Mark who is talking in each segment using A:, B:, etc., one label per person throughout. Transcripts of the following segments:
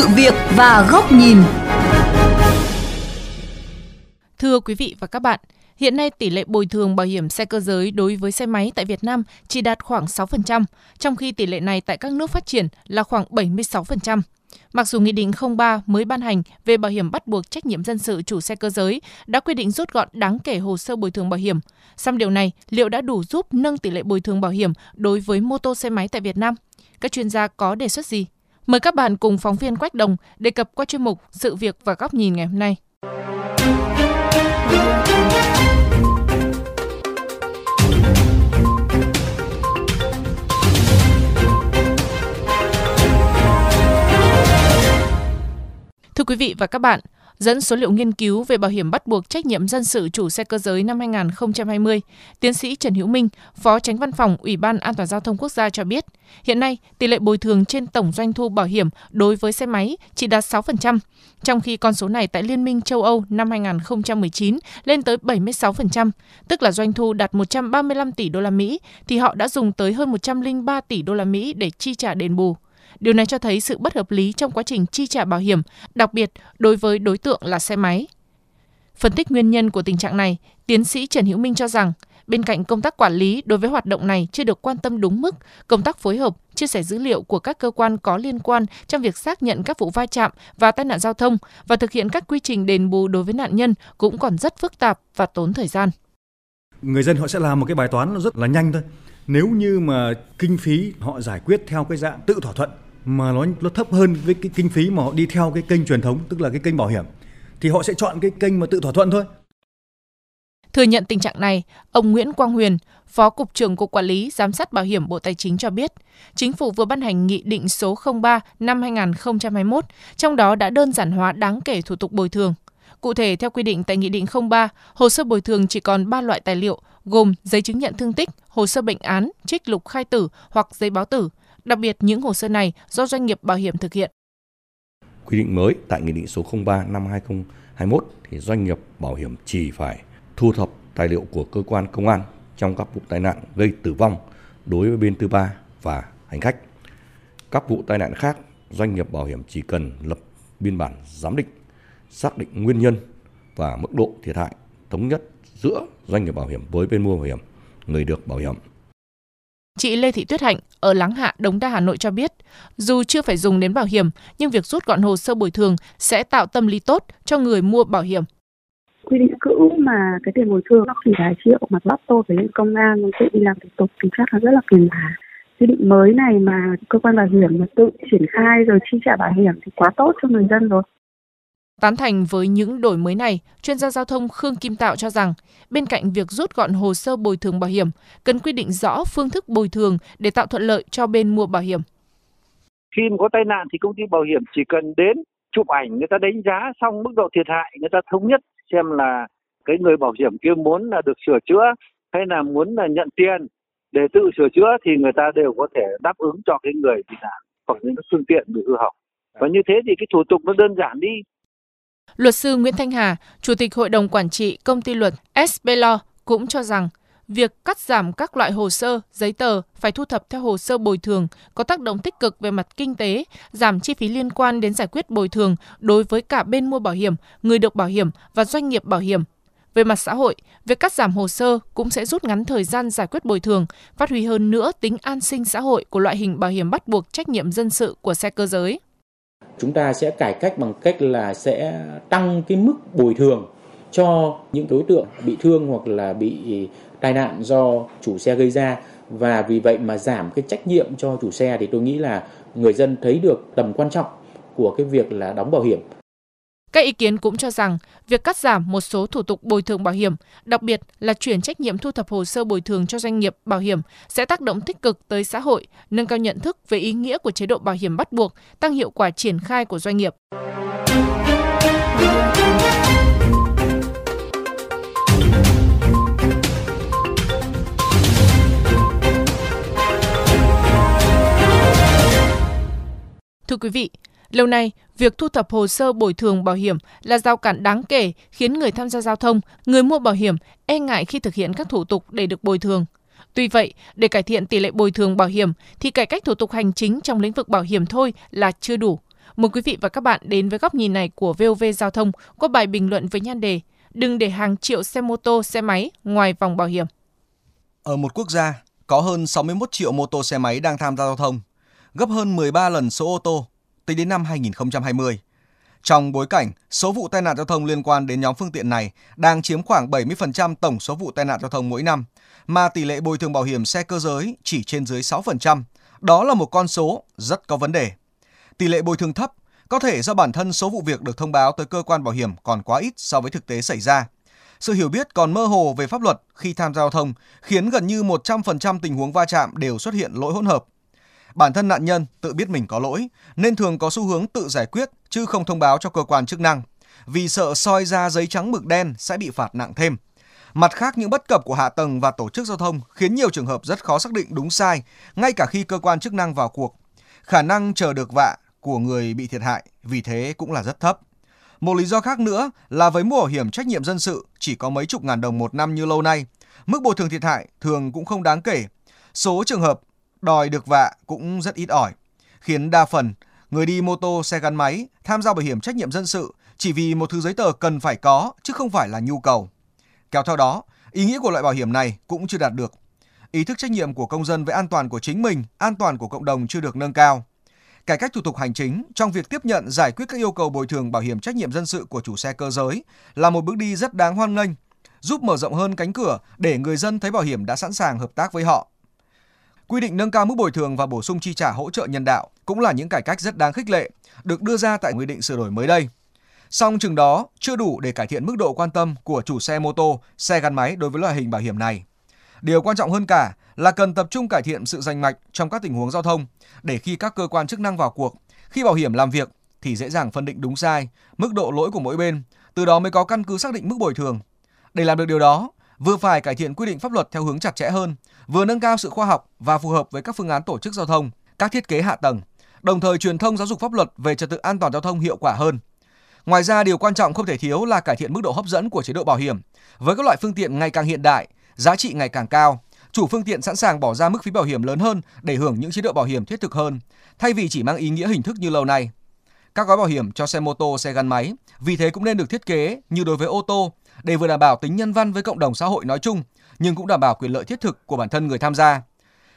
A: sự việc và góc nhìn.
B: Thưa quý vị và các bạn, hiện nay tỷ lệ bồi thường bảo hiểm xe cơ giới đối với xe máy tại Việt Nam chỉ đạt khoảng 6%, trong khi tỷ lệ này tại các nước phát triển là khoảng 76%. Mặc dù Nghị định 03 mới ban hành về bảo hiểm bắt buộc trách nhiệm dân sự chủ xe cơ giới đã quy định rút gọn đáng kể hồ sơ bồi thường bảo hiểm, song điều này liệu đã đủ giúp nâng tỷ lệ bồi thường bảo hiểm đối với mô tô xe máy tại Việt Nam? Các chuyên gia có đề xuất gì? Mời các bạn cùng phóng viên Quách Đồng đề cập qua chuyên mục Sự việc và góc nhìn ngày hôm nay. Thưa quý vị và các bạn, dẫn số liệu nghiên cứu về bảo hiểm bắt buộc trách nhiệm dân sự chủ xe cơ giới năm 2020, tiến sĩ Trần Hữu Minh, Phó Tránh Văn phòng Ủy ban An toàn giao thông quốc gia cho biết, hiện nay tỷ lệ bồi thường trên tổng doanh thu bảo hiểm đối với xe máy chỉ đạt 6%, trong khi con số này tại Liên minh châu Âu năm 2019 lên tới 76%, tức là doanh thu đạt 135 tỷ đô la Mỹ thì họ đã dùng tới hơn 103 tỷ đô la Mỹ để chi trả đền bù. Điều này cho thấy sự bất hợp lý trong quá trình chi trả bảo hiểm, đặc biệt đối với đối tượng là xe máy. Phân tích nguyên nhân của tình trạng này, tiến sĩ Trần Hữu Minh cho rằng, bên cạnh công tác quản lý đối với hoạt động này chưa được quan tâm đúng mức, công tác phối hợp, chia sẻ dữ liệu của các cơ quan có liên quan trong việc xác nhận các vụ va chạm và tai nạn giao thông và thực hiện các quy trình đền bù đối với nạn nhân cũng còn rất phức tạp và tốn thời gian.
C: Người dân họ sẽ làm một cái bài toán nó rất là nhanh thôi. Nếu như mà kinh phí họ giải quyết theo cái dạng tự thỏa thuận mà nó nó thấp hơn với cái kinh phí mà họ đi theo cái kênh truyền thống tức là cái kênh bảo hiểm thì họ sẽ chọn cái kênh mà tự thỏa thuận thôi.
B: Thừa nhận tình trạng này, ông Nguyễn Quang Huyền, Phó Cục trưởng Cục Quản lý Giám sát Bảo hiểm Bộ Tài chính cho biết, Chính phủ vừa ban hành Nghị định số 03 năm 2021, trong đó đã đơn giản hóa đáng kể thủ tục bồi thường. Cụ thể, theo quy định tại Nghị định 03, hồ sơ bồi thường chỉ còn 3 loại tài liệu, gồm giấy chứng nhận thương tích, hồ sơ bệnh án, trích lục khai tử hoặc giấy báo tử, Đặc biệt những hồ sơ này do doanh nghiệp bảo hiểm thực hiện.
D: Quy định mới tại Nghị định số 03 năm 2021 thì doanh nghiệp bảo hiểm chỉ phải thu thập tài liệu của cơ quan công an trong các vụ tai nạn gây tử vong đối với bên thứ ba và hành khách. Các vụ tai nạn khác, doanh nghiệp bảo hiểm chỉ cần lập biên bản giám định, xác định nguyên nhân và mức độ thiệt hại thống nhất giữa doanh nghiệp bảo hiểm với bên mua bảo hiểm, người được bảo hiểm
B: Chị Lê Thị Tuyết Hạnh ở Láng Hạ, Đống Đa, Hà Nội cho biết, dù chưa phải dùng đến bảo hiểm, nhưng việc rút gọn hồ sơ bồi thường sẽ tạo tâm lý tốt cho người mua bảo hiểm.
E: Quy định cũ mà cái tiền bồi thường nó chỉ vài triệu mà bắt tôi phải lên công an tự đi làm thủ tục thì chắc là rất là phiền hà. Quy định mới này mà cơ quan bảo hiểm mà tự triển khai rồi chi trả bảo hiểm thì quá tốt cho người dân rồi.
B: Tán thành với những đổi mới này, chuyên gia giao thông Khương Kim Tạo cho rằng, bên cạnh việc rút gọn hồ sơ bồi thường bảo hiểm, cần quy định rõ phương thức bồi thường để tạo thuận lợi cho bên mua bảo hiểm.
F: Khi có tai nạn thì công ty bảo hiểm chỉ cần đến chụp ảnh người ta đánh giá xong mức độ thiệt hại người ta thống nhất xem là cái người bảo hiểm kia muốn là được sửa chữa hay là muốn là nhận tiền. Để tự sửa chữa thì người ta đều có thể đáp ứng cho cái người bị nạn hoặc những phương tiện bị hư hỏng. Và như thế thì cái thủ tục nó đơn giản đi.
B: Luật sư Nguyễn Thanh Hà, Chủ tịch Hội đồng Quản trị Công ty luật SB Law cũng cho rằng việc cắt giảm các loại hồ sơ, giấy tờ phải thu thập theo hồ sơ bồi thường có tác động tích cực về mặt kinh tế, giảm chi phí liên quan đến giải quyết bồi thường đối với cả bên mua bảo hiểm, người được bảo hiểm và doanh nghiệp bảo hiểm. Về mặt xã hội, việc cắt giảm hồ sơ cũng sẽ rút ngắn thời gian giải quyết bồi thường, phát huy hơn nữa tính an sinh xã hội của loại hình bảo hiểm bắt buộc trách nhiệm dân sự của xe cơ giới
G: chúng ta sẽ cải cách bằng cách là sẽ tăng cái mức bồi thường cho những đối tượng bị thương hoặc là bị tai nạn do chủ xe gây ra. Và vì vậy mà giảm cái trách nhiệm cho chủ xe thì tôi nghĩ là người dân thấy được tầm quan trọng của cái việc là đóng bảo hiểm
B: các ý kiến cũng cho rằng việc cắt giảm một số thủ tục bồi thường bảo hiểm, đặc biệt là chuyển trách nhiệm thu thập hồ sơ bồi thường cho doanh nghiệp bảo hiểm sẽ tác động tích cực tới xã hội, nâng cao nhận thức về ý nghĩa của chế độ bảo hiểm bắt buộc, tăng hiệu quả triển khai của doanh nghiệp. Thưa quý vị, Lâu nay, việc thu thập hồ sơ bồi thường bảo hiểm là rào cản đáng kể khiến người tham gia giao thông, người mua bảo hiểm e ngại khi thực hiện các thủ tục để được bồi thường. Tuy vậy, để cải thiện tỷ lệ bồi thường bảo hiểm thì cải cách thủ tục hành chính trong lĩnh vực bảo hiểm thôi là chưa đủ. Mời quý vị và các bạn đến với góc nhìn này của VOV Giao thông qua bài bình luận với nhan đề Đừng để hàng triệu xe mô tô, xe máy ngoài vòng bảo hiểm.
A: Ở một quốc gia, có hơn 61 triệu mô tô xe máy đang tham gia giao thông, gấp hơn 13 lần số ô tô tính đến năm 2020. Trong bối cảnh số vụ tai nạn giao thông liên quan đến nhóm phương tiện này đang chiếm khoảng 70% tổng số vụ tai nạn giao thông mỗi năm, mà tỷ lệ bồi thường bảo hiểm xe cơ giới chỉ trên dưới 6%, đó là một con số rất có vấn đề. Tỷ lệ bồi thường thấp có thể do bản thân số vụ việc được thông báo tới cơ quan bảo hiểm còn quá ít so với thực tế xảy ra. Sự hiểu biết còn mơ hồ về pháp luật khi tham gia giao thông khiến gần như 100% tình huống va chạm đều xuất hiện lỗi hỗn hợp. Bản thân nạn nhân tự biết mình có lỗi nên thường có xu hướng tự giải quyết chứ không thông báo cho cơ quan chức năng vì sợ soi ra giấy trắng mực đen sẽ bị phạt nặng thêm. Mặt khác những bất cập của hạ tầng và tổ chức giao thông khiến nhiều trường hợp rất khó xác định đúng sai ngay cả khi cơ quan chức năng vào cuộc. Khả năng chờ được vạ của người bị thiệt hại vì thế cũng là rất thấp. Một lý do khác nữa là với mua bảo hiểm trách nhiệm dân sự chỉ có mấy chục ngàn đồng một năm như lâu nay, mức bồi thường thiệt hại thường cũng không đáng kể. Số trường hợp đòi được vạ cũng rất ít ỏi, khiến đa phần người đi mô tô, xe gắn máy tham gia bảo hiểm trách nhiệm dân sự chỉ vì một thứ giấy tờ cần phải có chứ không phải là nhu cầu. Kéo theo đó, ý nghĩa của loại bảo hiểm này cũng chưa đạt được. Ý thức trách nhiệm của công dân về an toàn của chính mình, an toàn của cộng đồng chưa được nâng cao. Cải cách thủ tục hành chính trong việc tiếp nhận giải quyết các yêu cầu bồi thường bảo hiểm trách nhiệm dân sự của chủ xe cơ giới là một bước đi rất đáng hoan nghênh, giúp mở rộng hơn cánh cửa để người dân thấy bảo hiểm đã sẵn sàng hợp tác với họ. Quy định nâng cao mức bồi thường và bổ sung chi trả hỗ trợ nhân đạo cũng là những cải cách rất đáng khích lệ, được đưa ra tại nghị định sửa đổi mới đây. Song chừng đó chưa đủ để cải thiện mức độ quan tâm của chủ xe mô tô, xe gắn máy đối với loại hình bảo hiểm này. Điều quan trọng hơn cả là cần tập trung cải thiện sự rành mạch trong các tình huống giao thông để khi các cơ quan chức năng vào cuộc, khi bảo hiểm làm việc thì dễ dàng phân định đúng sai, mức độ lỗi của mỗi bên, từ đó mới có căn cứ xác định mức bồi thường. Để làm được điều đó, vừa phải cải thiện quy định pháp luật theo hướng chặt chẽ hơn, vừa nâng cao sự khoa học và phù hợp với các phương án tổ chức giao thông, các thiết kế hạ tầng, đồng thời truyền thông giáo dục pháp luật về trật tự an toàn giao thông hiệu quả hơn. Ngoài ra, điều quan trọng không thể thiếu là cải thiện mức độ hấp dẫn của chế độ bảo hiểm với các loại phương tiện ngày càng hiện đại, giá trị ngày càng cao, chủ phương tiện sẵn sàng bỏ ra mức phí bảo hiểm lớn hơn để hưởng những chế độ bảo hiểm thiết thực hơn, thay vì chỉ mang ý nghĩa hình thức như lâu nay. Các gói bảo hiểm cho xe mô tô, xe gắn máy vì thế cũng nên được thiết kế như đối với ô tô để vừa đảm bảo tính nhân văn với cộng đồng xã hội nói chung, nhưng cũng đảm bảo quyền lợi thiết thực của bản thân người tham gia.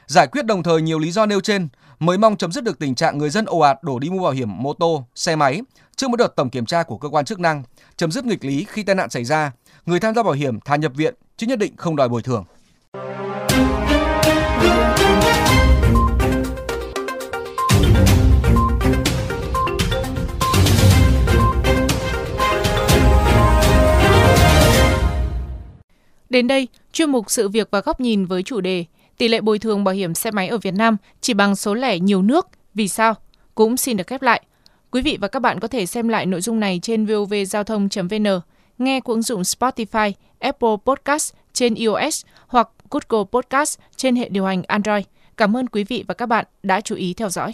A: Giải quyết đồng thời nhiều lý do nêu trên mới mong chấm dứt được tình trạng người dân ồ ạt đổ đi mua bảo hiểm mô tô, xe máy trước một đợt tổng kiểm tra của cơ quan chức năng, chấm dứt nghịch lý khi tai nạn xảy ra, người tham gia bảo hiểm thà nhập viện chứ nhất định không đòi bồi thường.
B: Đến đây, chuyên mục sự việc và góc nhìn với chủ đề tỷ lệ bồi thường bảo hiểm xe máy ở Việt Nam chỉ bằng số lẻ nhiều nước, vì sao? Cũng xin được khép lại. Quý vị và các bạn có thể xem lại nội dung này trên vovgiao thông.vn, nghe qua ứng dụng Spotify, Apple Podcast trên iOS hoặc Google Podcast trên hệ điều hành Android. Cảm ơn quý vị và các bạn đã chú ý theo dõi.